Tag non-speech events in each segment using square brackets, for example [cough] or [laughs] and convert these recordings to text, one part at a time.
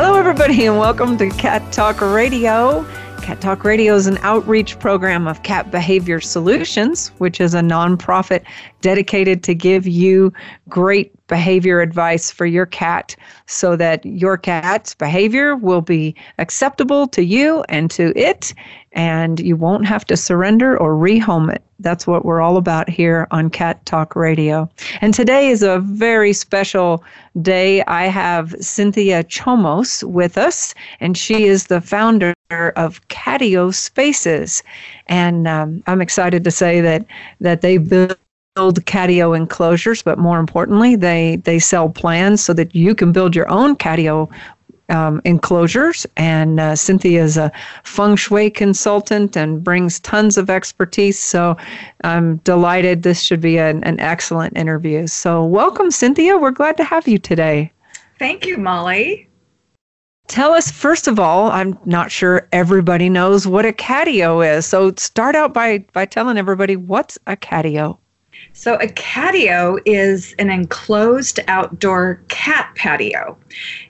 Hello, everybody, and welcome to Cat Talk Radio. Cat Talk Radio is an outreach program of Cat Behavior Solutions, which is a nonprofit dedicated to give you great behavior advice for your cat so that your cat's behavior will be acceptable to you and to it, and you won't have to surrender or rehome it. That's what we're all about here on Cat Talk Radio. And today is a very special day. I have Cynthia Chomos with us, and she is the founder of Catio Spaces. And um, I'm excited to say that that they build build catio enclosures, but more importantly, they they sell plans so that you can build your own catio um, enclosures. And uh, Cynthia is a feng shui consultant and brings tons of expertise. So I'm delighted. This should be an, an excellent interview. So welcome, Cynthia. We're glad to have you today. Thank you, Molly. Tell us, first of all, I'm not sure everybody knows what a catio is. So start out by, by telling everybody what's a catio. So, a catio is an enclosed outdoor cat patio.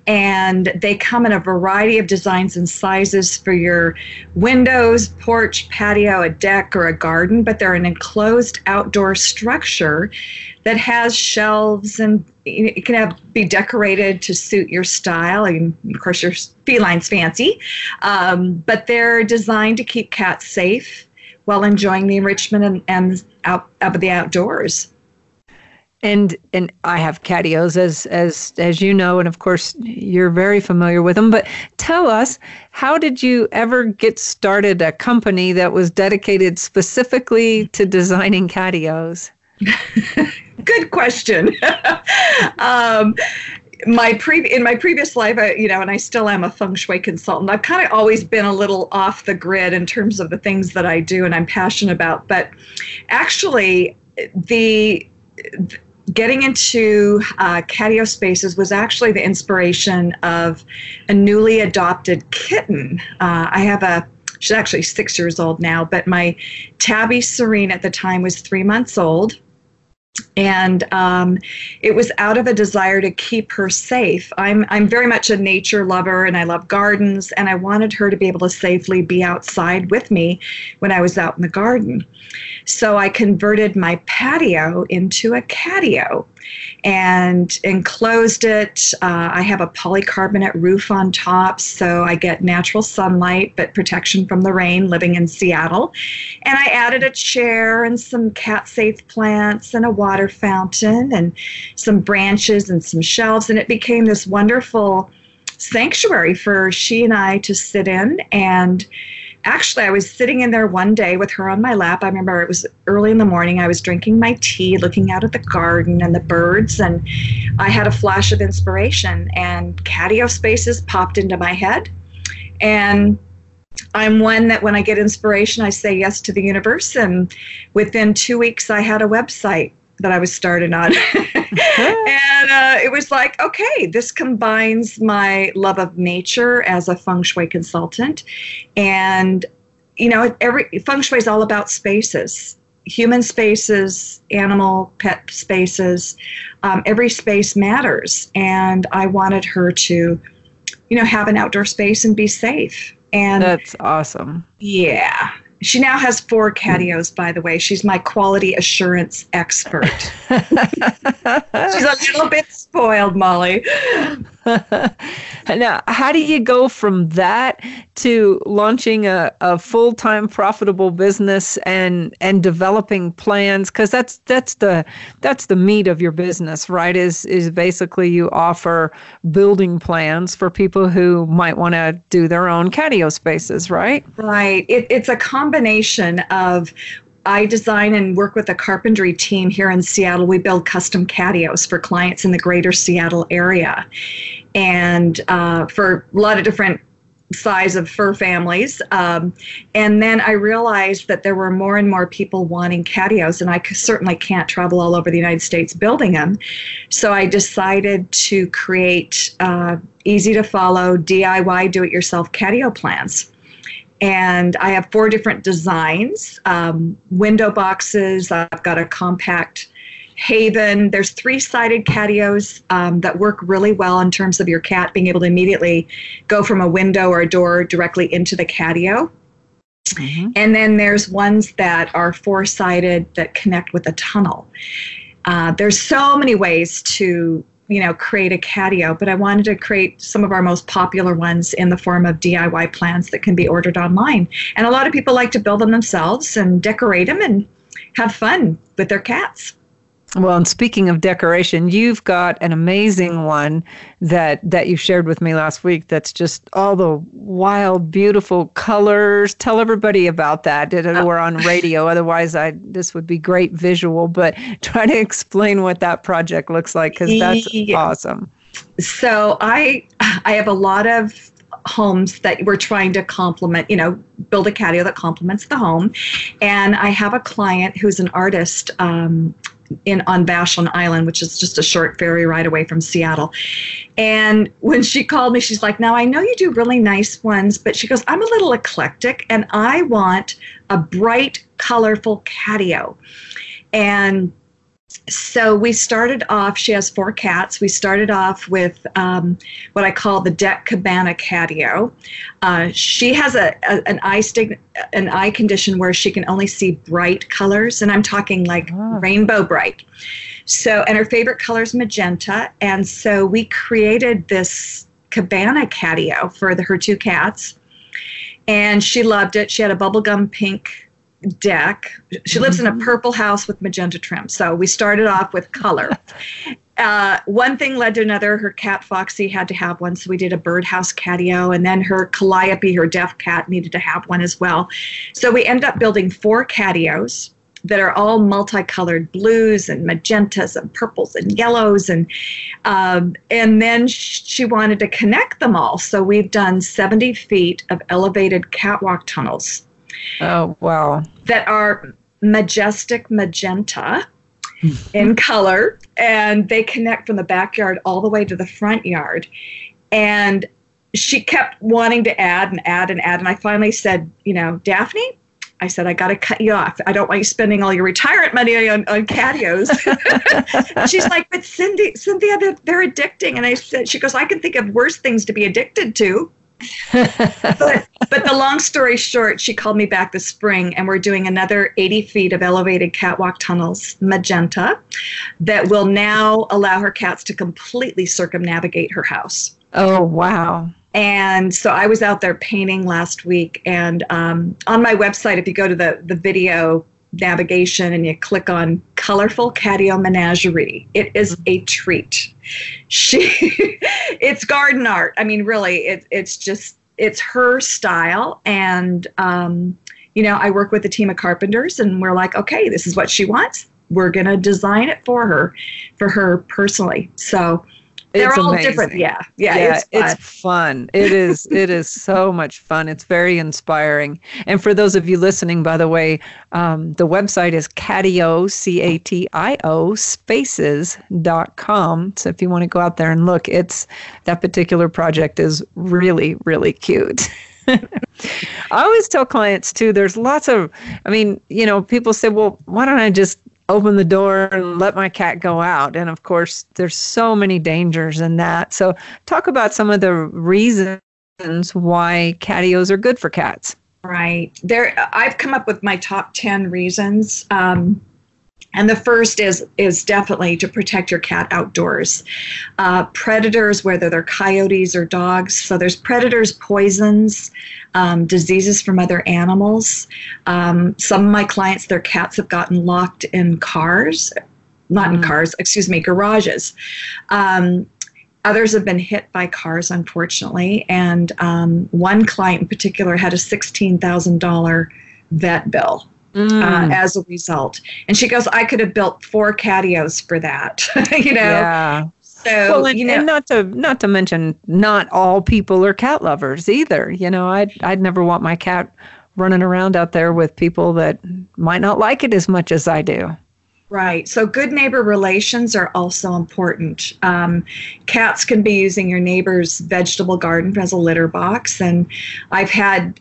And they come in a variety of designs and sizes for your windows, porch, patio, a deck, or a garden, but they're an enclosed outdoor structure that has shelves and it can have, be decorated to suit your style. And of course, your feline's fancy, um, but they're designed to keep cats safe while enjoying the enrichment and, and out of the outdoors. And and I have catios as as as you know, and of course you're very familiar with them. But tell us, how did you ever get started a company that was dedicated specifically to designing catios? [laughs] Good question. [laughs] um, my pre in my previous life, I, you know, and I still am a feng shui consultant. I've kind of always been a little off the grid in terms of the things that I do and I'm passionate about. But actually, the, the getting into uh, catio spaces was actually the inspiration of a newly adopted kitten. Uh, I have a she's actually six years old now, but my tabby Serena at the time was three months old and um, it was out of a desire to keep her safe. I'm I'm very much a nature lover, and I love gardens, and I wanted her to be able to safely be outside with me when I was out in the garden. So I converted my patio into a catio, and enclosed it. Uh, I have a polycarbonate roof on top, so I get natural sunlight but protection from the rain living in Seattle. And I added a chair and some cat safe plants and a water fountain and some branches and some shelves, and it became this wonderful sanctuary for she and I to sit in and actually, I was sitting in there one day with her on my lap. I remember it was early in the morning. I was drinking my tea, looking out at the garden and the birds, and I had a flash of inspiration, and catio spaces popped into my head. And I'm one that when I get inspiration, I say yes to the universe. And within two weeks, I had a website that I was started on. [laughs] and uh, it was like, okay, this combines my love of nature as a feng shui consultant. And, you know, every feng shui is all about spaces human spaces, animal, pet spaces. Um, every space matters. And I wanted her to, you know, have an outdoor space and be safe. And that's awesome. Yeah. She now has four catios, by the way. She's my quality assurance expert. [laughs] She's a little bit spoiled, Molly. [laughs] now, how do you go from that to launching a, a full time profitable business and and developing plans? Because that's that's the that's the meat of your business, right? Is is basically you offer building plans for people who might want to do their own catio spaces, right? Right. It, it's a combination of I design and work with a carpentry team here in Seattle. We build custom catios for clients in the greater Seattle area. And uh, for a lot of different size of fur families. Um, and then I realized that there were more and more people wanting catios, and I certainly can't travel all over the United States building them. So I decided to create uh, easy to follow DIY do it yourself catio plans. And I have four different designs um, window boxes, I've got a compact Haven. There's three sided catios um, that work really well in terms of your cat being able to immediately go from a window or a door directly into the catio. Mm-hmm. And then there's ones that are four sided that connect with a tunnel. Uh, there's so many ways to you know create a catio but i wanted to create some of our most popular ones in the form of diy plans that can be ordered online. And a lot of people like to build them themselves and decorate them and have fun with their cats well, and speaking of decoration, you've got an amazing one that that you shared with me last week. That's just all the wild, beautiful colors. Tell everybody about that. Oh. we're on radio? Otherwise, I this would be great visual. But [laughs] try to explain what that project looks like because that's yeah. awesome. So I I have a lot of homes that we're trying to complement, you know, build a catio that complements the home. And I have a client who's an artist um, in on Vashon Island, which is just a short ferry ride away from Seattle. And when she called me, she's like, "Now I know you do really nice ones, but she goes, I'm a little eclectic, and I want a bright, colorful catio." And so we started off she has four cats. We started off with um, what i call the deck cabana catio. Uh, she has a, a, an eye stig- an eye condition where she can only see bright colors and i'm talking like oh. rainbow bright. So and her favorite color is magenta and so we created this cabana catio for the, her two cats. And she loved it. She had a bubblegum pink deck. She lives in a mm-hmm. purple house with magenta trim. So we started off with color. [laughs] uh, one thing led to another. Her cat Foxy had to have one, so we did a birdhouse catio, and then her Calliope, her deaf cat, needed to have one as well. So we ended up building four catios that are all multicolored blues and magentas and purples and yellows and um, and then she wanted to connect them all so we've done 70 feet of elevated catwalk tunnels Oh, wow. That are majestic magenta in color, and they connect from the backyard all the way to the front yard. And she kept wanting to add and add and add. And I finally said, you know, Daphne, I said, I got to cut you off. I don't want you spending all your retirement money on, on catios. [laughs] She's like, but Cindy, Cynthia, they're, they're addicting. And I said, she goes, I can think of worse things to be addicted to but, but the long story short, she called me back this spring, and we're doing another 80 feet of elevated catwalk tunnels, magenta, that will now allow her cats to completely circumnavigate her house. Oh, wow. And so I was out there painting last week, and um, on my website, if you go to the, the video navigation and you click on colorful catio menagerie it is a treat she [laughs] it's garden art. I mean really it, it's just it's her style. And um, you know i work with a team of carpenters and we're like okay this is what she wants. We're going to design it for her for her personally. So they're it's all amazing. different. Yeah, yeah, yeah it's, fun. it's fun. It is. it is so [laughs] much fun. It's very inspiring. And for those of you listening, by the way, um, the website is catio c a t i o spaces dot com. So if you want to go out there and look, it's that particular project is really really cute. [laughs] I always tell clients too, there's lots of, I mean, you know, people say, well, why don't I just open the door and let my cat go out. And of course, there's so many dangers in that. So, talk about some of the reasons why catios are good for cats. Right. There, I've come up with my top 10 reasons. Um, and the first is is definitely to protect your cat outdoors. Uh, predators, whether they're coyotes or dogs, so there's predators, poisons, um, diseases from other animals. Um, some of my clients, their cats have gotten locked in cars, not in mm. cars, excuse me, garages. Um, others have been hit by cars, unfortunately, and um, one client in particular had a sixteen thousand dollar vet bill mm. uh, as a result. And she goes, I could have built four catios for that, [laughs] you know? Yeah. So, well, and, you know, and not to not to mention, not all people are cat lovers either. You know, I'd I'd never want my cat running around out there with people that might not like it as much as I do. Right. So good neighbor relations are also important. Um, cats can be using your neighbor's vegetable garden as a litter box. And I've had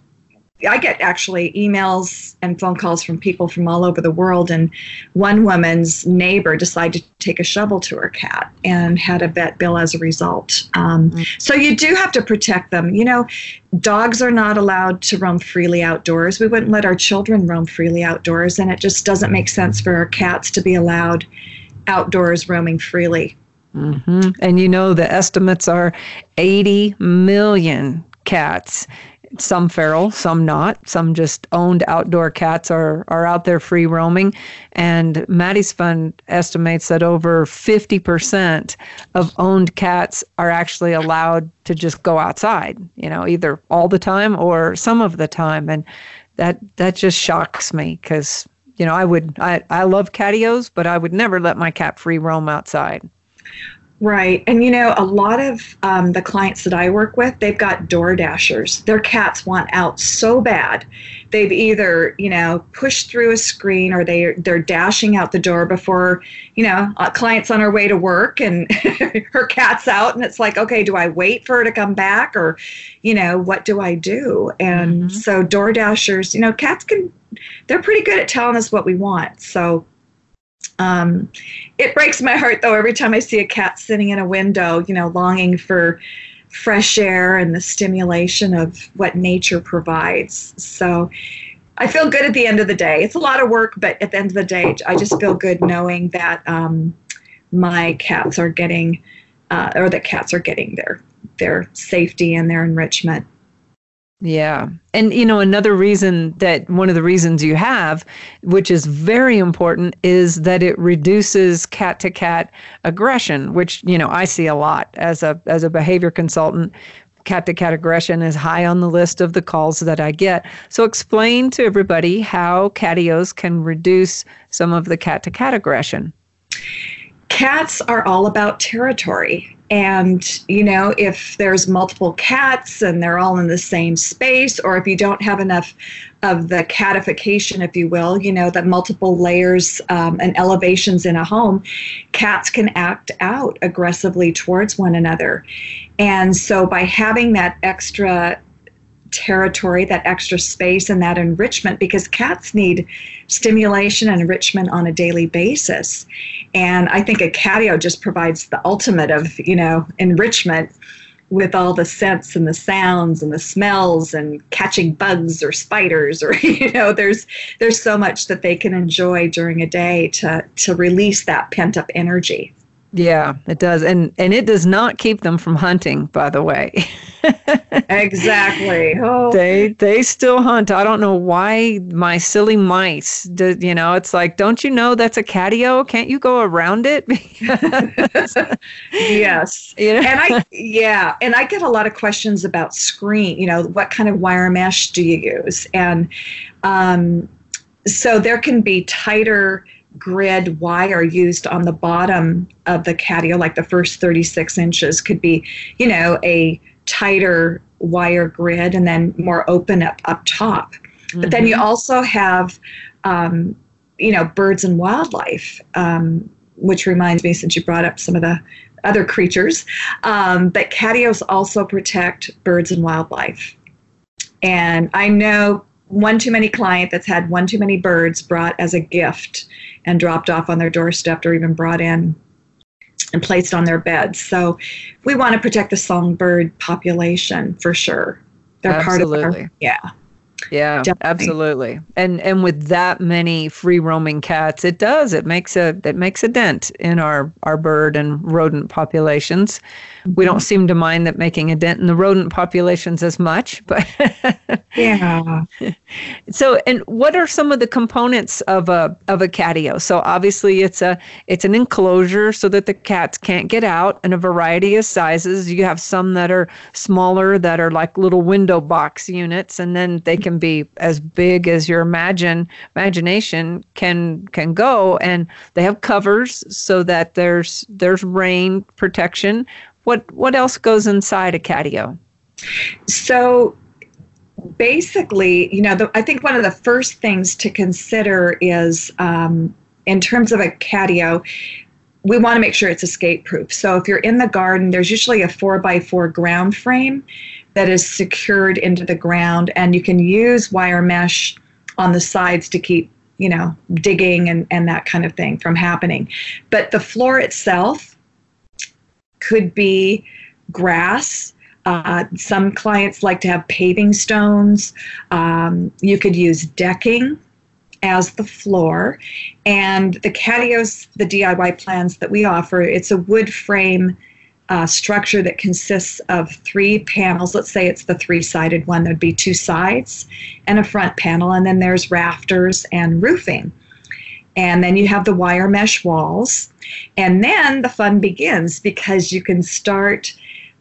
I get actually emails and phone calls from people from all over the world. And one woman's neighbor decided to take a shovel to her cat and had a vet bill as a result. Um. So you do have to protect them. You know, dogs are not allowed to roam freely outdoors. We wouldn't let our children roam freely outdoors. And it just doesn't make sense for our cats to be allowed outdoors roaming freely. Mm-hmm. And you know, the estimates are 80 million cats some feral, some not. Some just owned outdoor cats are, are out there free roaming. And Maddie's Fund estimates that over 50% of owned cats are actually allowed to just go outside, you know, either all the time or some of the time. And that, that just shocks me because, you know, I would, I, I love catios, but I would never let my cat free roam outside. Right. And you know, a lot of um, the clients that I work with, they've got door dashers. Their cats want out so bad. They've either, you know, pushed through a screen or they, they're dashing out the door before, you know, a client's on her way to work and [laughs] her cat's out. And it's like, okay, do I wait for her to come back or, you know, what do I do? And mm-hmm. so door dashers, you know, cats can, they're pretty good at telling us what we want. So, um, it breaks my heart though every time I see a cat sitting in a window, you know, longing for fresh air and the stimulation of what nature provides. So I feel good at the end of the day. It's a lot of work, but at the end of the day, I just feel good knowing that um, my cats are getting, uh, or that cats are getting their their safety and their enrichment. Yeah. And, you know, another reason that one of the reasons you have, which is very important, is that it reduces cat to cat aggression, which, you know, I see a lot as a, as a behavior consultant. Cat to cat aggression is high on the list of the calls that I get. So explain to everybody how catios can reduce some of the cat to cat aggression. Cats are all about territory and, you know, if there's multiple cats and they're all in the same space, or if you don't have enough of the catification, if you will, you know, that multiple layers um, and elevations in a home, cats can act out aggressively towards one another. And so by having that extra territory, that extra space, and that enrichment because cats need stimulation and enrichment on a daily basis. And I think a catio just provides the ultimate of, you know, enrichment with all the scents and the sounds and the smells and catching bugs or spiders or [laughs] you know there's there's so much that they can enjoy during a day to to release that pent up energy yeah, it does. And and it does not keep them from hunting, by the way. [laughs] exactly. Oh. They they still hunt. I don't know why my silly mice do, you know, it's like, don't you know that's a catio? Can't you go around it? [laughs] yes. [laughs] You know? And I yeah, and I get a lot of questions about screen, you know, what kind of wire mesh do you use? And um so there can be tighter grid wire used on the bottom of the catio, like the first 36 inches, could be, you know, a tighter wire grid and then more open up up top. Mm-hmm. But then you mm-hmm. also have, um, you know, birds and wildlife, um, which reminds me, since you brought up some of the other creatures, um, but catios also protect birds and wildlife. And I know one too many client that's had one too many birds brought as a gift and dropped off on their doorstep or even brought in and placed on their beds. So we want to protect the songbird population for sure. They're Absolutely. part of our yeah. Yeah, Definitely. absolutely. And and with that many free roaming cats, it does. It makes a it makes a dent in our our bird and rodent populations. Mm-hmm. We don't seem to mind that making a dent in the rodent populations as much, but [laughs] Yeah. [laughs] so, and what are some of the components of a of a catio? So, obviously, it's a it's an enclosure so that the cats can't get out, in a variety of sizes. You have some that are smaller, that are like little window box units, and then they can be as big as your imagine imagination can can go. And they have covers so that there's there's rain protection. What what else goes inside a catio? So basically, you know, the, I think one of the first things to consider is um, in terms of a catio, we want to make sure it's escape proof. So if you're in the garden, there's usually a four by four ground frame that is secured into the ground, and you can use wire mesh on the sides to keep, you know, digging and, and that kind of thing from happening. But the floor itself could be grass uh, some clients like to have paving stones. Um, you could use decking as the floor. And the catios, the DIY plans that we offer, it's a wood frame uh, structure that consists of three panels. Let's say it's the three sided one, there'd be two sides and a front panel, and then there's rafters and roofing. And then you have the wire mesh walls. And then the fun begins because you can start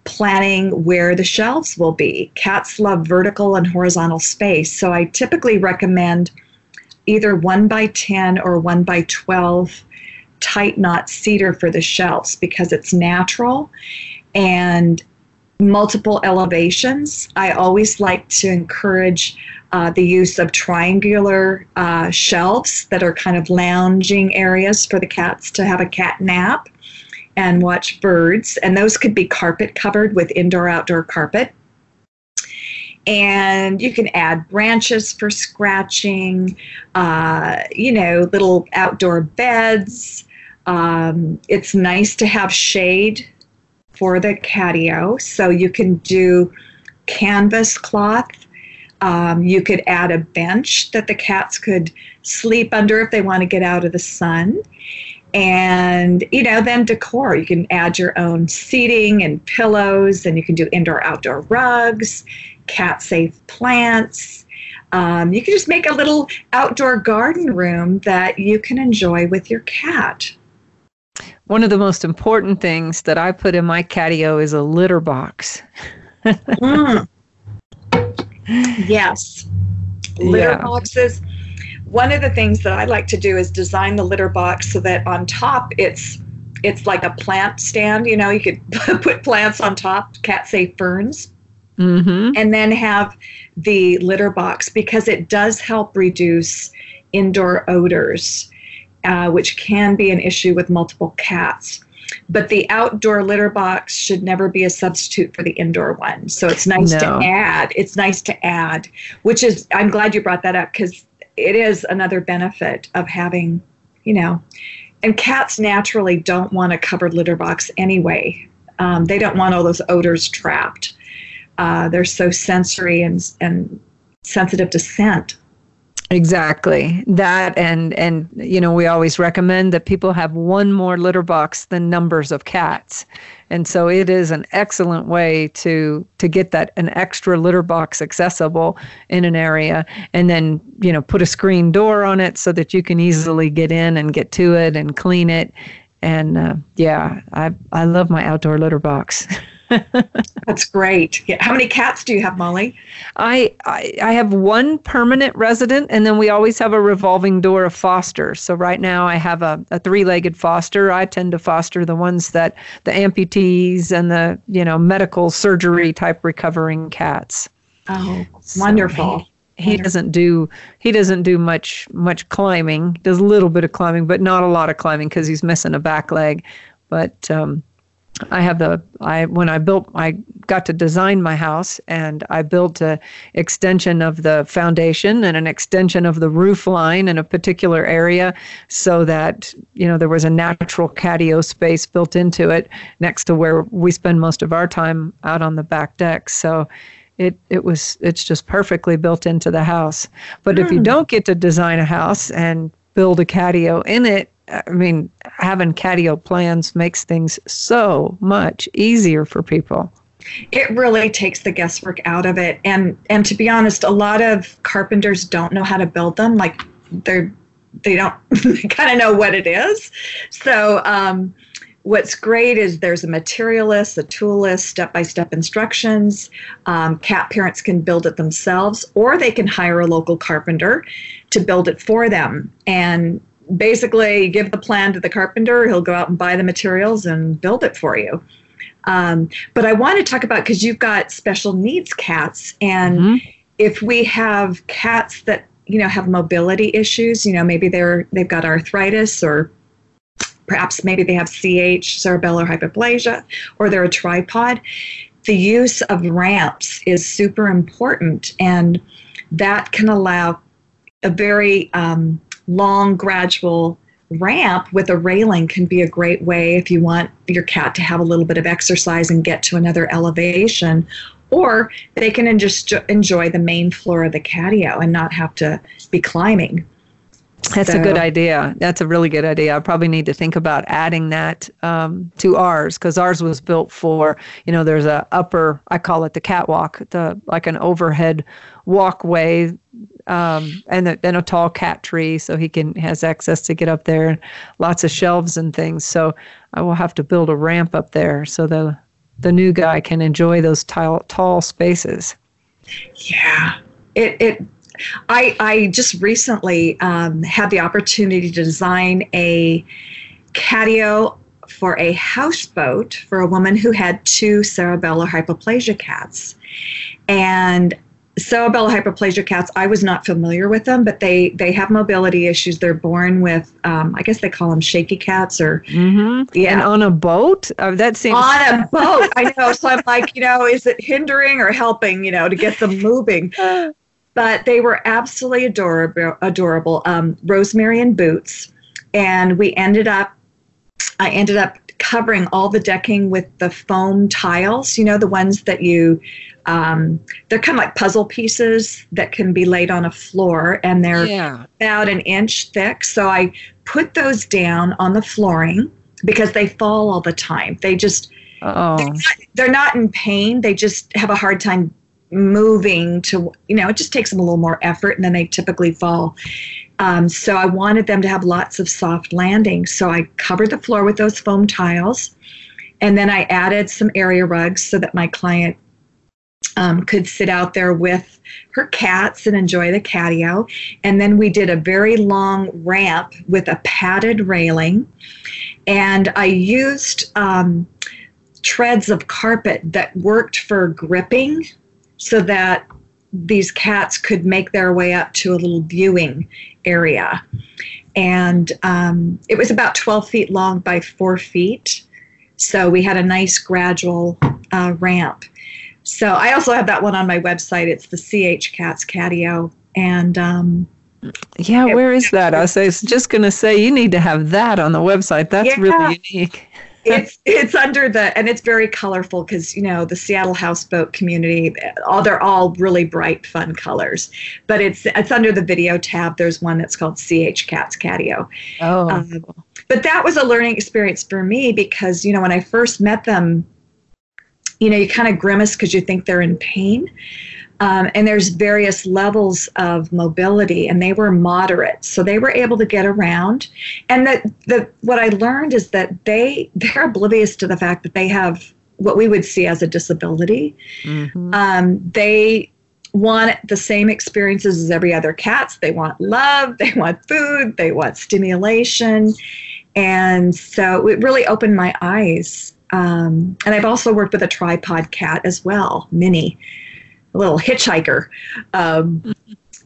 planning where the shelves will be. Cats love vertical and horizontal space, so I typically recommend either 1 by 10 or 1 by 12 tight knot cedar for the shelves because it's natural and multiple elevations. I always like to encourage uh, the use of triangular uh, shelves that are kind of lounging areas for the cats to have a cat nap and watch birds. And those could be carpet covered with indoor outdoor carpet. And you can add branches for scratching, uh, you know, little outdoor beds. Um, it's nice to have shade for the catio. So you can do canvas cloth. Um, you could add a bench that the cats could sleep under if they want to get out of the sun and you know then decor. You can add your own seating and pillows and you can do indoor outdoor rugs cat safe plants. Um, you can just make a little outdoor garden room that you can enjoy with your cat. One of the most important things that i put in my catio is a litter box. Mm. [laughs] yes. Litter yeah. boxes one of the things that I like to do is design the litter box so that on top it's it's like a plant stand. You know, you could [laughs] put plants on top, cat safe ferns, mm-hmm. and then have the litter box because it does help reduce indoor odors, uh, which can be an issue with multiple cats. But the outdoor litter box should never be a substitute for the indoor one. So it's nice no. to add. It's nice to add, which is, I'm glad you brought that up because it is another benefit of having, you know, and cats naturally don't want a covered litter box anyway. Um, they don't want all those odors trapped. Uh, they're so sensory and and sensitive to scent. Exactly. That and and you know, we always recommend that people have one more litter box than numbers of cats. And so it is an excellent way to to get that an extra litter box accessible in an area and then, you know, put a screen door on it so that you can easily get in and get to it and clean it. And uh, yeah, I I love my outdoor litter box. [laughs] That's great. Yeah. How many cats do you have, Molly? I, I, I have one permanent resident, and then we always have a revolving door of fosters. So right now I have a, a three-legged foster. I tend to foster the ones that the amputees and the you know medical surgery type recovering cats. Oh, so wonderful. He, he doesn't do he doesn't do much much climbing. Does a little bit of climbing, but not a lot of climbing because he's missing a back leg. But um, I have the I when I built I got to design my house and I built a extension of the foundation and an extension of the roof line in a particular area so that you know there was a natural catio space built into it next to where we spend most of our time out on the back deck so it it was it's just perfectly built into the house but mm. if you hmm. don't get to design a house and build a catio in it I mean, having catio plans makes things so much easier for people. it really takes the guesswork out of it. And and to be honest a lot of carpenters don't know how to build them. Like they're they don't [laughs] kind of know what it is. So um, what's great is there's a material list a tool list step-by-step instructions. Um, cat parents can build it themselves or they can hire a local carpenter to build it for them. And basically give the plan to the carpenter he'll go out and buy the materials and build it for you um, but I want to talk about because you've got special needs cats, and mm-hmm. if we have cats that you know have mobility issues, you know maybe they're they've got arthritis or perhaps maybe they have CH cerebellar hypoplasia or they're a tripod. The use of ramps is super important, and that can allow a very um, long, gradual ramp with a railing can be a great way if you want your cat to have a little bit of exercise and get to another elevation or they can just enjoy the main floor of the catio and not have to be climbing that's so. a good idea. That's a really good idea. I probably need to think about adding that um, to ours because ours was built for, you know, there's a upper, I call it the catwalk, the like an overhead walkway, um, and then a tall cat tree so he can has access to get up there. and Lots of shelves and things. So I will have to build a ramp up there so the the new guy can enjoy those tall tall spaces. Yeah, it it I, I just recently um, had the opportunity to design a catio for a houseboat for a woman who had two cerebellar hypoplasia cats. And cerebellar hypoplasia cats, I was not familiar with them, but they, they have mobility issues. They're born with, um, I guess they call them shaky cats or. Mm-hmm. Yeah. And on a boat? Uh, that seems. On a boat. I know. So I'm like, you know, is it hindering or helping, you know, to get them moving? but they were absolutely adorable. Adorable. Um, Rosemary and Boots, and we ended up. I ended up covering all the decking with the foam tiles. You know, the ones that you. Um, they're kind of like puzzle pieces that can be laid on a floor, and they're yeah. about an inch thick. So I put those down on the flooring because they fall all the time. They just. Oh. They're not, they're not in pain. They just have a hard time moving to you know it just takes them a little more effort and then they typically fall um, so i wanted them to have lots of soft landings. So i covered the floor with those foam tiles. And then i added some area rugs so that my client um, could sit out there with her cats and enjoy the catio and then we did a very long ramp with a padded railing. And i used um, treads of carpet that worked for gripping so that these cats could make their way up to a little viewing area. And um, it was about 12 feet long by four feet. So we had a nice gradual uh, ramp. So I also have that one on my website. It's the CH Cats Catio. And um, yeah, where is that? I was just going to say you need to have that on the website. That's yeah. really unique [laughs] it's it's under the and it's very colorful because you know the Seattle houseboat community all they're all really bright fun colors. But it's it's under the video tab. There's one that's called ch cats catio. Oh um, but that was a learning experience for me because you know when i first met them you know you kind of grimace because you think they're in pain um, and there's various levels of mobility, and they were moderate, so they were able to get around. And that the what I learned is that they [laughs] they're oblivious to the fact that they have what we would see as a disability. Mm-hmm. Um, they want the same experiences as every other cats. They want love, they want food, they want stimulation, and so it really opened my eyes. Um, and I've also worked with a tripod cat as well, Minnie little hitchhiker. Um,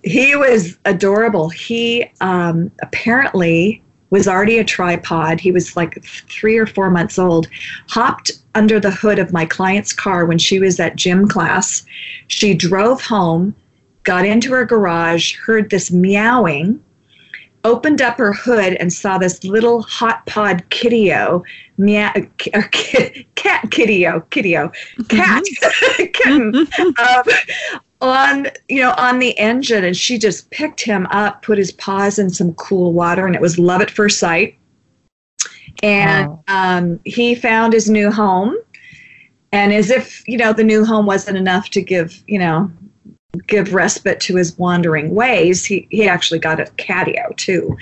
he was adorable. He um, apparently was already a tripod. He was like three or four months old. Hopped under the hood of my client's car when she was at gym class. She drove home, got into her garage, heard this meowing, opened up her hood and saw this little hot pod kittio, meow, or cat kittio, kittio, cat mm-hmm. [laughs] kitten, um, on you know on the engine, and she just picked him up, put his paws in some cool water, and it was love at first sight. And wow. um, he found his new home and as if you know the new home wasn't enough to give you know give respite to his wandering ways, he he actually got a catio too.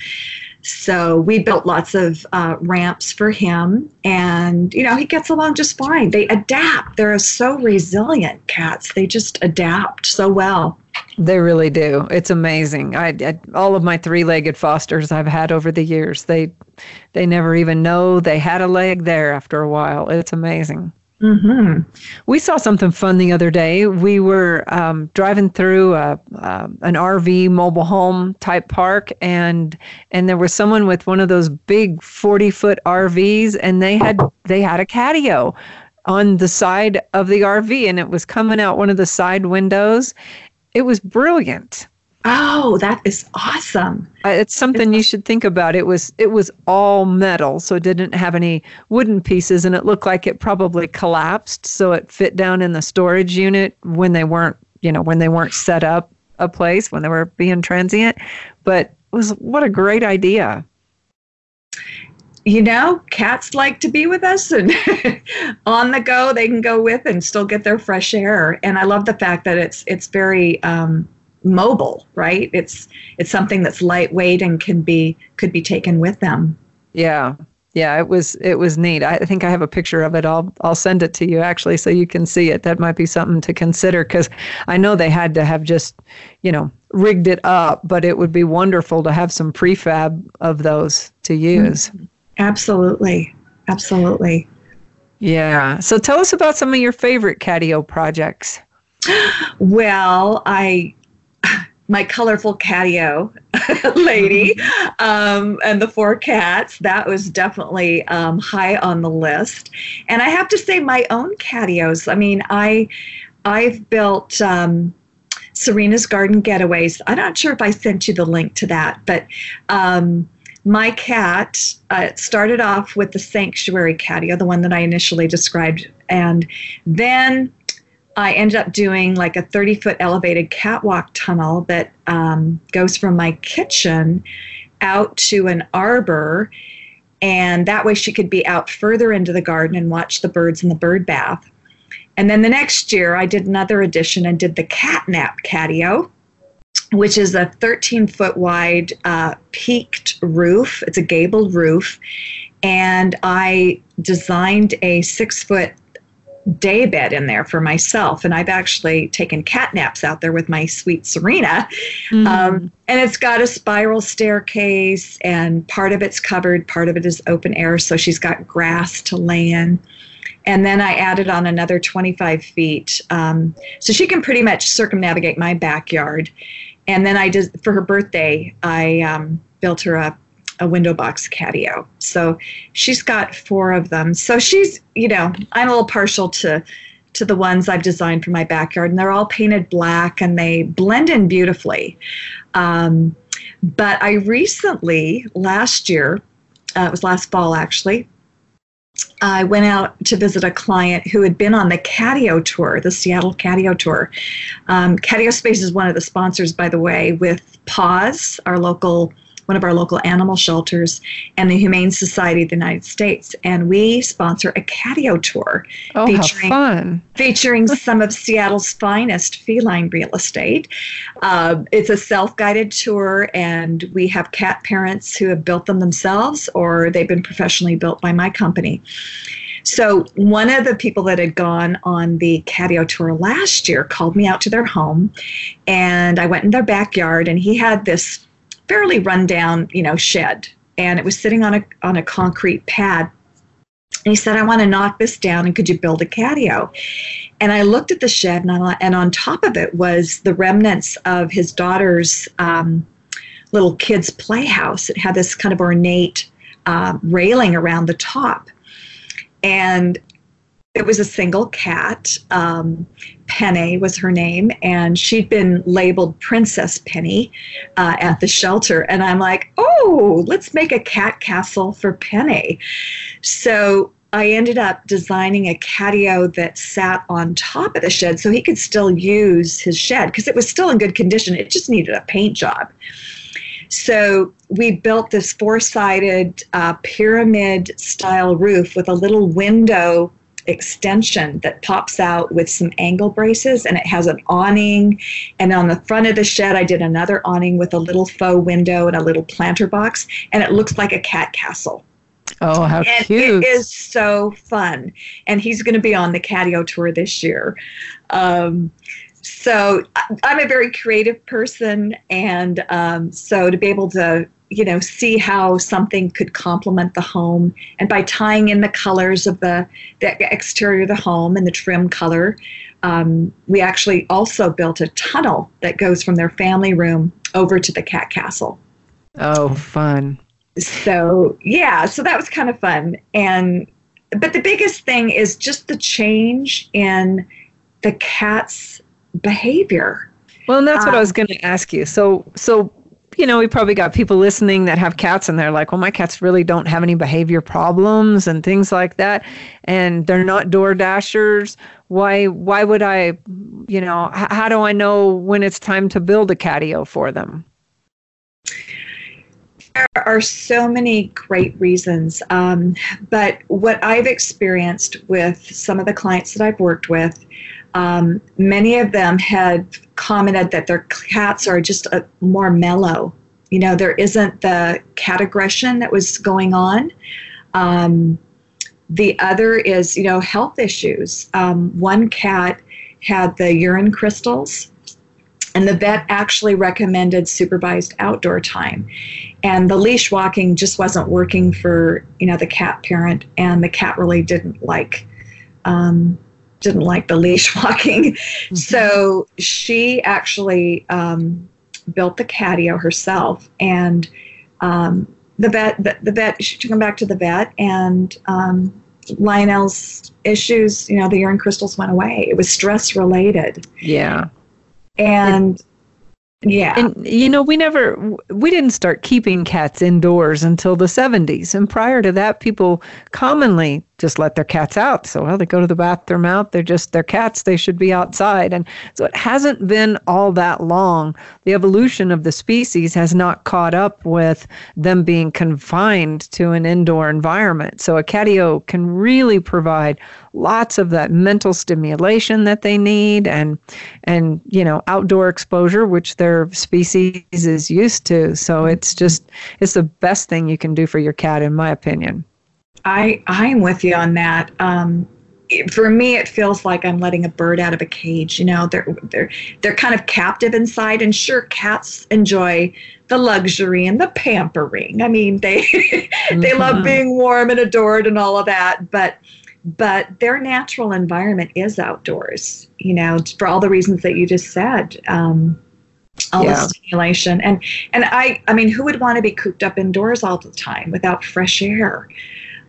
So we built lots of uh, ramps for him, and you know he gets along just fine. They adapt. They're so resilient cats. They just adapt so well. They really do. It's amazing. I, I, all of my three-legged fosters I've had over the years, they they never even know they had a leg there after a while. It's amazing. Mm-hmm. We saw something fun the other day. We were um, driving through a, uh, an RV mobile home type park, and and there was someone with one of those big forty foot RVs, and they had they had a catio on the side of the RV, and it was coming out one of the side windows. It was brilliant. Oh, that is awesome. It's something you should think about. It was it was all metal, so it didn't have any wooden pieces and it looked like it probably collapsed so it fit down in the storage unit when they weren't, you know, when they weren't set up a place when they were being transient. But it was what a great idea. You know, cats like to be with us and [laughs] on the go they can go with and still get their fresh air. And I love the fact that it's it's very um, mobile, right? It's it's something that's lightweight and can be could be taken with them. Yeah. Yeah, it was it was neat. I think I have a picture of it. I'll I'll send it to you actually so you can see it. That might be something to consider cuz I know they had to have just, you know, rigged it up, but it would be wonderful to have some prefab of those to mm-hmm. use. Absolutely. Absolutely. Yeah. So tell us about some of your favorite catio projects. Well, I my colorful catio [laughs] lady [laughs] um, and the four cats. That was definitely um, high on the list. And i have to say my own catios i mean i i've built um, serena's garden getaways. I'm not sure if i sent you the link to that but um, my cat uh, started off with the sanctuary catio the one that i initially described and then I ended up doing like a 30 foot elevated catwalk tunnel that um, goes from my kitchen out to an arbor. And that way she could be out further into the garden and watch the birds in the bird bath. And then the next year, I did another addition and did the catnap catio, which is a 13 foot wide uh, peaked roof. It's a gabled roof. And I designed a six foot day bed in there for myself. And I've actually taken cat naps out there with my sweet Serena. Mm-hmm. Um, and it's got a spiral staircase, and part of it's covered, part of it is open air. So she's got grass to lay in. And then I added on another 25 feet. Um, so she can pretty much circumnavigate my backyard. And then I did, for her birthday, I um, built her a a window box catio. So she's got four of them. So she's, you know, I'm a little partial to to the ones I've designed for my backyard, and they're all painted black and they blend in beautifully. Um, but I recently, last year, uh, it was last fall actually, I went out to visit a client who had been on the Catio Tour, the Seattle Catio Tour. Um, Catio Space is one of the sponsors, by the way, with PAWS, our local one of our local animal shelters, and the Humane Society of the United States. And we sponsor a catio tour oh, featuring, fun. featuring [laughs] some of Seattle's finest feline real estate. Uh, it's a self guided tour, and we have cat parents who have built them themselves or they've been professionally built by my company. So, one of the people that had gone on the catio tour last year called me out to their home, and I went in their backyard, and he had this fairly rundown, you know, shed, and it was sitting on a on a concrete pad. And he said, "I want to knock this down, and could you build a catio?" And I looked at the shed, and on, and on top of it was the remnants of his daughter's um, little kids' playhouse. It had this kind of ornate uh, railing around the top, and it was a single cat. Um, Penny was her name, and she'd been labeled Princess Penny uh, at the shelter. And I'm like, oh, let's make a cat castle for Penny. So I ended up designing a catio that sat on top of the shed so he could still use his shed because it was still in good condition. It just needed a paint job. So we built this four sided uh, pyramid style roof with a little window extension that pops out with some angle braces and it has an awning. And on the front of the shed, I did another awning with a little faux window and a little planter box. And it looks like a cat castle. Oh, how and cute. It is so fun. And he's going to be on the Catio tour this year. Um, so I'm a very creative person. And um, so to be able to you know see how something could complement the home. And by tying in the colors of the, the exterior of the home and the trim color um, we actually also built a tunnel that goes from their family room over to the cat castle. Oh fun. So yeah so that was kind of fun. And but the biggest thing is just the change in the cat's behavior. Well and that's um, what i was going to ask you. So so you know, we probably got people listening that have cats and they're like, well, my cats really don't have any behavior problems and things like that. And they're not door dashers. Why, why would I, you know, h- how do I know when it's time to build a catio for them? There are so many great reasons. Um, but what I've experienced with some of the clients that I've worked with, um, many of them had commented that their cats are just a, more mellow. You know, there isn't the cat aggression that was going on. Um, the other is, you know, health issues. Um, one cat had the urine crystals, and the vet actually recommended supervised outdoor time. And the leash walking just wasn't working for, you know, the cat parent, and the cat really didn't like um, didn't like the leash [laughs] walking. Mm-hmm. So she actually um, built the catio herself. And um, the vet, the, the, vet, she took him back to the vet, and um, Lionel's issues, you know, the urine crystals went away. It was stress related. Yeah. And yeah. And you know, we never we didn't start keeping cats indoors until the 70s. And prior to that, people commonly just let their cats out. So, well, they go to the bathroom out. They're just their cats. They should be outside. And so it hasn't been all that long. The evolution of the species has not caught up with them being confined to an indoor environment. So a catio can really provide lots of that mental stimulation that they need and and you know outdoor exposure which their species is used to so it's just it's the best thing you can do for your cat in my opinion I I'm with you on that. Um, for me, it feels like I'm letting a bird out of a cage. You know, they're they're they're kind of captive inside, and sure, cats enjoy the luxury and the pampering. I mean, they mm-hmm. [laughs] they love mm-hmm. being warm and adored and all of that, but but their natural environment is outdoors. You know, for all the reasons that you just said. Um, all yeah. the stimulation and and I I mean, who would want to be cooped up indoors all the time without fresh air?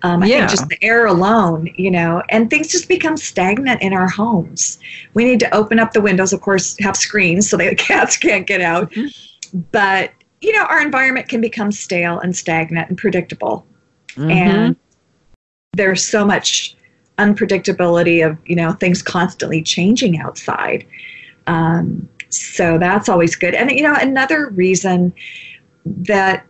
Um, I yeah. think just the air alone, you know, and things just become stagnant in our homes. We need to open up the windows, of course, have screens so the [laughs] cats can't get out. Mm-hmm. But, you know, our environment can become stale and stagnant and predictable. Mm-hmm. And there's so much unpredictability of, you know, things constantly changing outside. Um, so that's always good. And, you know, another reason that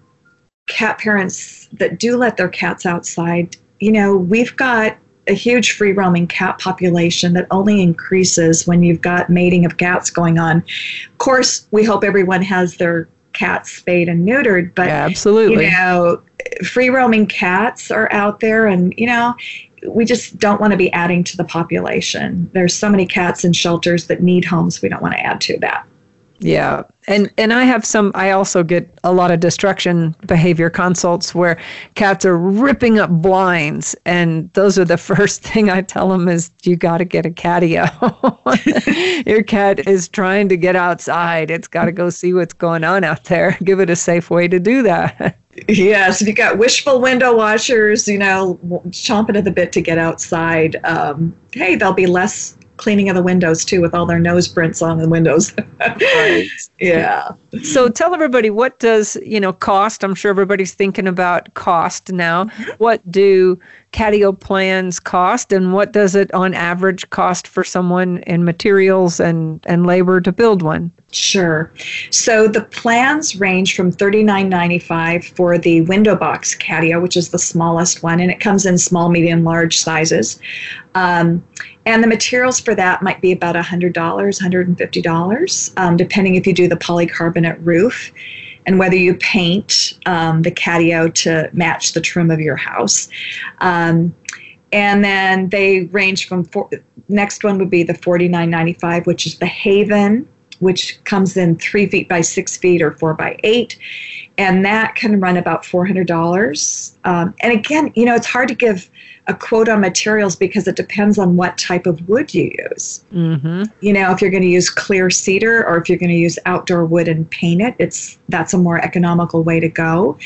cat parents that do let their cats outside, you know, we've got a huge free roaming cat population that only increases when you've got mating of cats going on. Of course, we hope everyone has their cats spayed and neutered, but yeah, absolutely. you know, free roaming cats are out there and you know, we just don't want to be adding to the population. There's so many cats in shelters that need homes. We don't want to add to that. Yeah. And and I have some I also get a lot of destruction behavior consults where cats are ripping up blinds and those are the [laughs] first thing I tell them is you got to get a catio. [laughs] Your cat is trying to get outside. It's got to go see what's going on out there. [laughs] Give it a safe way to do that. Yes, if you got wishful window washers, you know, chomping at the bit to get outside, um, hey, they'll be less cleaning of the windows too with all their nose prints on the windows. [laughs] right. Yeah. so tell everybody what does you know cost i'm sure everybody's thinking about cost now what do catio plans cost and what does it on average cost for someone in materials and and labor to build one Sure. So the plans range from $39.95 for the window box catio, which is the smallest one, and it comes in small, medium, large sizes. Um, and the materials for that might be about $100, $150, um, depending if you do the polycarbonate roof and whether you paint um, the catio to match the trim of your house. Um, and then they range from four, next one would be the $49.95, which is the Haven which comes in three feet by six feet or four by eight. And that can run about $400. Um, and again, you know, it's hard to give a quote on materials because it depends on what type of wood you use. Mm-hmm. You know, if you're going to use clear cedar or if you're going to use outdoor wood and paint it, it's that's a more economical way to go.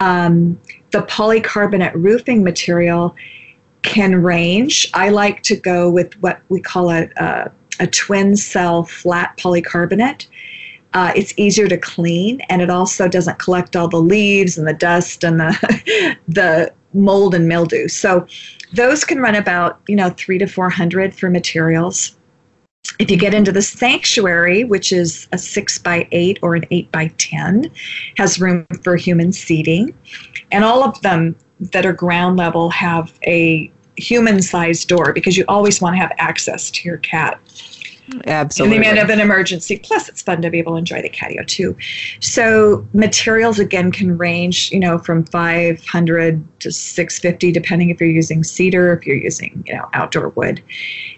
Um, the polycarbonate roofing material can range. I like to go with what we call a, a a twin cell flat polycarbonate. Uh, it's easier to clean and it also doesn't collect all the leaves and the dust and the [laughs] the mold and mildew. So those can run about you know three to four hundred for materials. If you get into the sanctuary, which is a six by eight or an eight by ten, has room for human seating, and all of them that are ground level have a human sized door because you always want to have access to your cat. Absolutely. In the event of an emergency. Plus, it's fun to be able to enjoy the catio too. So, materials again can range, you know, from 500 to 650, depending if you're using cedar, if you're using, you know, outdoor wood.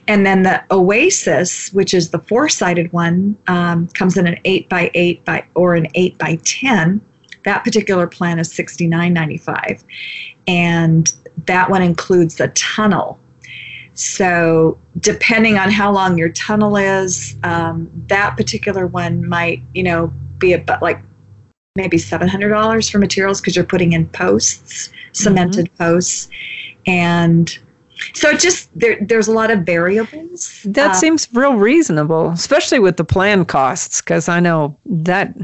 And then the Oasis, which is the four-sided one, um, comes in an eight by eight by or an eight by ten. That particular plan is 69.95, and that one includes the tunnel. So, depending on how long your tunnel is, um, that particular one might, you know, be about like maybe $700 for materials because you're putting in posts, cemented mm-hmm. posts. And so it just there, there's a lot of variables. That uh, seems real reasonable, especially with the plan costs, because I know that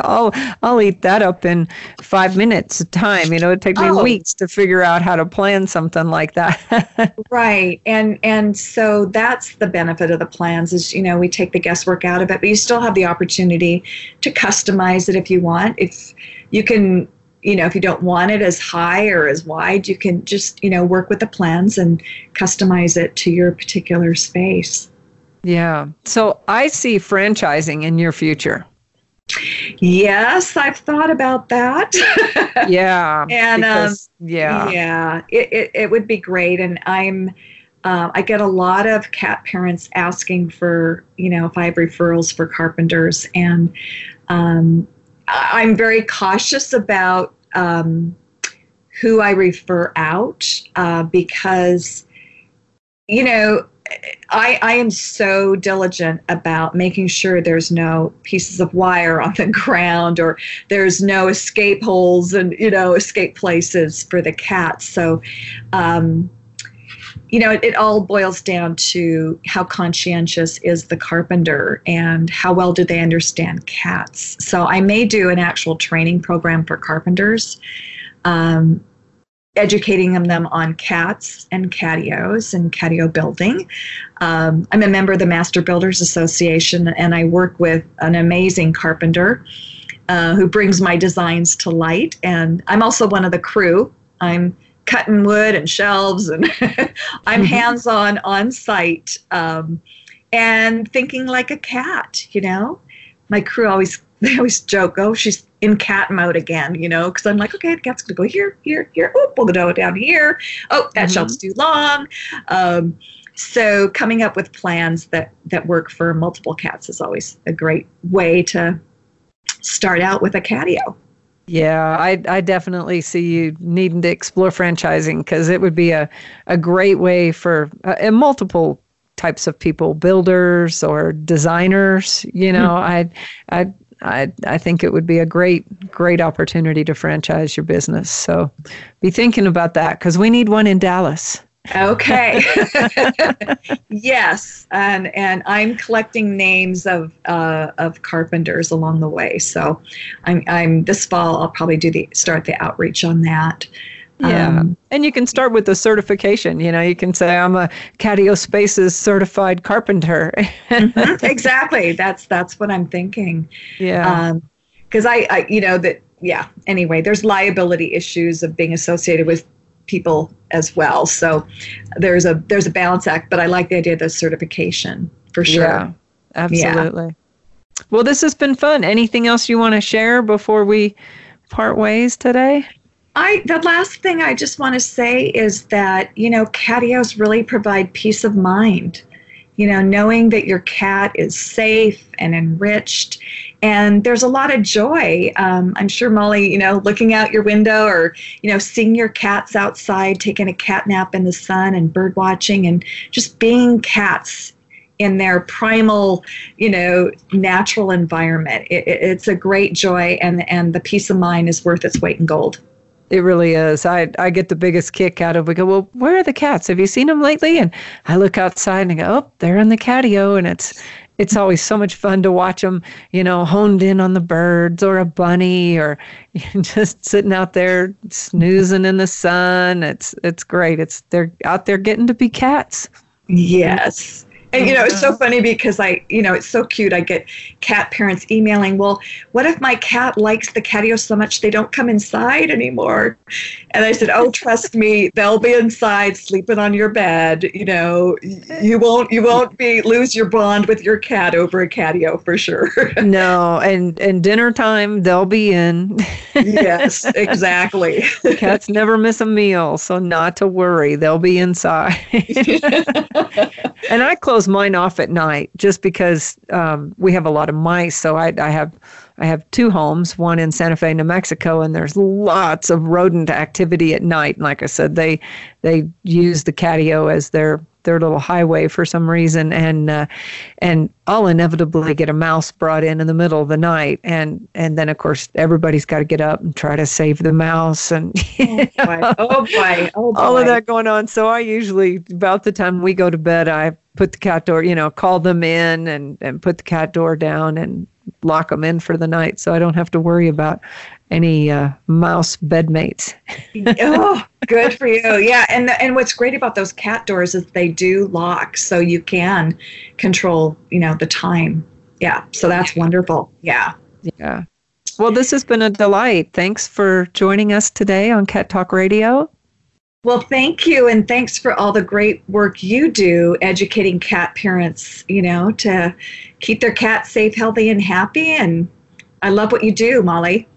[laughs] I'll I'll eat that up in five minutes of time. You know, it take me oh. weeks to figure out how to plan something like that. [laughs] right, and and so that's the benefit of the plans is you know we take the guesswork out of it, but you still have the opportunity to customize it if you want. If you can you know, if you don't want it as high or as wide, you can just, you know, work with the plans and customize it to your particular space. Yeah. So I see franchising in your future. Yes, I've thought about that. [laughs] yeah. and because, um, yeah, yeah, it, it, it would be great. And I'm, uh, I get a lot of cat parents asking for, you know, if I have referrals for carpenters, and um, I'm very cautious about um, who I refer out uh, because, you know, I, I am so diligent about making sure there's no pieces of wire on the [laughs] ground or there's no escape holes and you know escape places for the cats. So um, you know, it, it, all boils down to how conscientious is the carpenter and how well do they understand cats. So I may do an actual training program for carpenters, um, educating them on cats and catios and catio building. Um, I'm a member of the Master Builders Association and I work with an amazing carpenter. Uh, who brings my designs to light and i'm also one of the crew i'm cutting wood and shelves, and [laughs] I'm mm-hmm. hands on on site um, and thinking like a cat. You know, my crew always [laughs] they always joke, "Oh, she's in cat mode again," you know, because I'm like, "Okay, the cat's gonna go here, here, here. Oh, we'll go down here. Oh, that mm-hmm. shelf's too long." Um, so coming up with plans that that work for multiple cats is always a great way to start out with a catio. Yeah, I, I definitely see you needing to explore franchising because it would be a, a great way for uh, multiple types of people, builders or designers. You know, mm-hmm. I, I, I, I think it would be a great, great opportunity to franchise your business. So be thinking about that because we need one in Dallas. Okay. [laughs] yes, and and I'm collecting names of uh, of carpenters along the way. So, I'm I'm this fall I'll probably do the start the outreach on that. Yeah. Um, and you can start with the certification. You know, you can say, I'm a Catio Spaces certified carpenter. mm-hmm, [laughs] exactly. That's that's what I'm thinking. Yeah. Because um, I, I, you know, that, yeah, anyway, there's liability issues of being associated with people as well. So there's a there's a balance act, but I like the idea of the certification for sure. Yeah, absolutely. Yeah. Well, this has been fun. Anything else you want to share before we part ways today? I the last thing I just want to say is that you know catios really provide peace of mind. You know, knowing that your cat is safe and enriched, and there's a lot of joy. Um, I'm sure Molly, you know, looking out your window or you know seeing your cats outside taking a cat nap in the sun and bird watching and just being cats in their primal, you know, natural environment. It, it, it's a great joy, and and the peace of mind is worth its weight in gold. It really is. I I get the biggest kick out of. We go, well, where are the cats? Have you seen them lately? And I look outside and I go, oh, they're in the catio, and it's it's always so much fun to watch them, you know, honed in on the birds or a bunny or [laughs] just sitting out there snoozing in the sun. It's it's great. It's they're out there getting to be cats. Yes. And you know, it's so uh-huh. funny because I, you know, it's so cute. I get cat parents emailing, well, what if my cat likes the catio so much they don't come inside anymore? And I said, oh, trust me, they'll be inside sleeping on your bed. You know, you won't, you won't be lose your bond with your cat over a catio for sure. [laughs] no, and and dinner time they'll be in. yes, exactly. [laughs] Cats never miss a meal, so not to worry, they'll be inside. [laughs] and I close close mine off at night just because um, we have a lot of mice. So I, I have I have two homes, one in Santa Fe, New Mexico, and there's lots of rodent activity at night. And like I said, they they use the catio as their their little highway for some reason, and uh, and I'll inevitably get a mouse brought in in the middle of the night, and and then of course everybody's got to get up and try to save the mouse, and [laughs] oh boy, oh boy, oh boy. [laughs] all of that going on. So I usually about the time we go to bed, I put the cat door, you know, call them in and and put the cat door down and lock them in for the night, so I don't have to worry about any uh, mouse bedmates. [laughs] oh, good for you. Yeah, and the, and what's great about those cat doors is they do lock, so you can control, you know, the time. Yeah, so that's wonderful. Yeah. Yeah. Well, this has been a delight. Thanks for joining us today on Cat Talk Radio. Well, thank you, and thanks for all the great work you do educating cat parents, you know, to keep their cats safe, healthy, and happy. And I love what you do, Molly.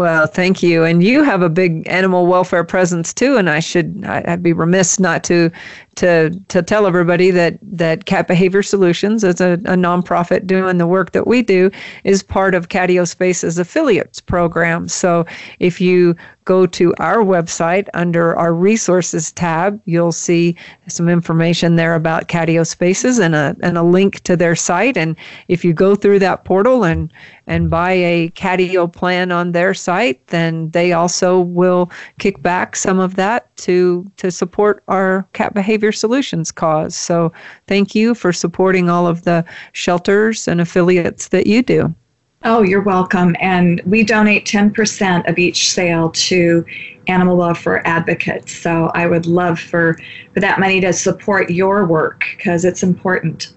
Well, thank you. And you have a big animal welfare presence too. And I should, I'd be remiss not to, to, to tell everybody that, that Cat Behavior Solutions, as a, a nonprofit doing the work that we do, is part of Catio Spaces affiliates program. So if you go to our website under our resources tab, you'll see some information there about Catio Spaces and a, and a link to their site. And if you go through that portal and, and buy a Catio plan on their site, then they also will kick back some of that to, to support our cat behavior solutions cause. So thank you for supporting all of the shelters and affiliates that you do. Oh, you're welcome. And we donate 10% of each sale to animal welfare advocates. So I would love for, for that money to support your work because it's important.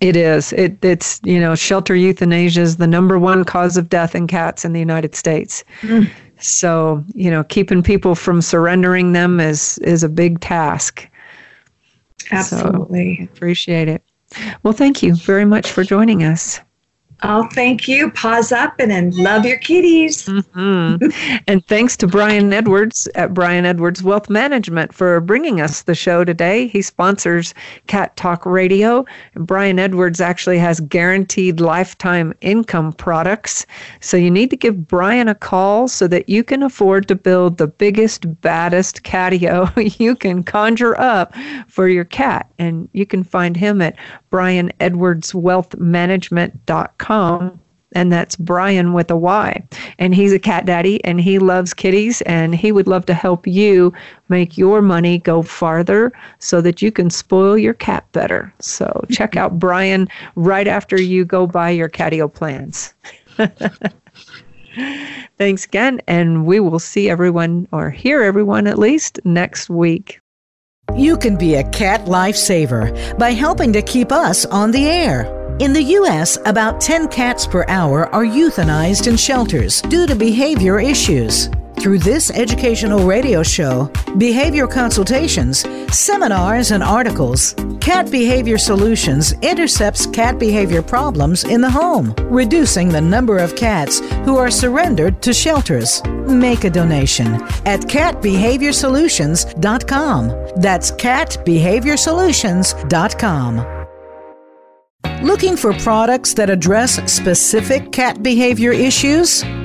It is. It, it's, you know, shelter euthanasia is the number one cause of death in cats in the United States. Mm. So, you know, keeping people from surrendering them is, is a big task. Absolutely. So, appreciate it. Well, thank you very much for joining us. Oh, thank you. Paws up and, and love your kitties. Mm-hmm. and thanks to Bryan Edwards at Bryan Edwards Wealth Management for bringing us the show today. He sponsors Cat Talk Radio. Bryan Edwards actually has guaranteed lifetime income products. So you need to give Bryan a call so that you can afford to build the biggest, baddest catio [laughs] you can conjure up for your cat. And you can find him at bryanedwardswealthmanagement.com and that's Bryan with a Y. And he's a cat daddy and he loves kitties and he would love to help you make your money go farther so that you can spoil your cat better. So check out [laughs] Bryan right after you go buy your catio plans. [laughs] Thanks again, and we will see everyone or hear everyone at least next week. You can be a cat lifesaver by helping to keep us on the air. In the U.S., about 10 cats per hour are euthanized in shelters due to behavior issues. Through this educational radio show, behavior consultations, seminars, and articles, Cat Behavior Solutions intercepts cat behavior problems in the home, reducing the number of cats who are surrendered to shelters. Make a donation at catbehaviorsolutions.com. That's catbehaviorsolutions.com. Looking for products that address specific cat behavior issues?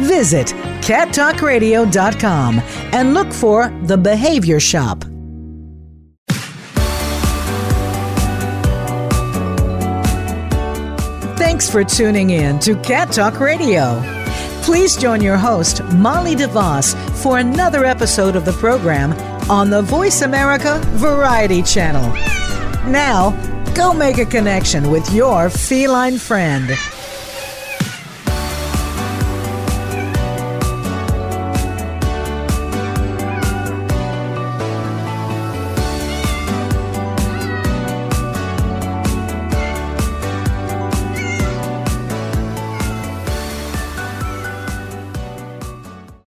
Visit cattalkradio.com and look for the Behavior Shop. Thanks for tuning in to Cat Talk Radio. Please join your host, Molly DeVoss, for another episode of the program on the Voice America Variety Channel. Now, go make a connection with your feline friend.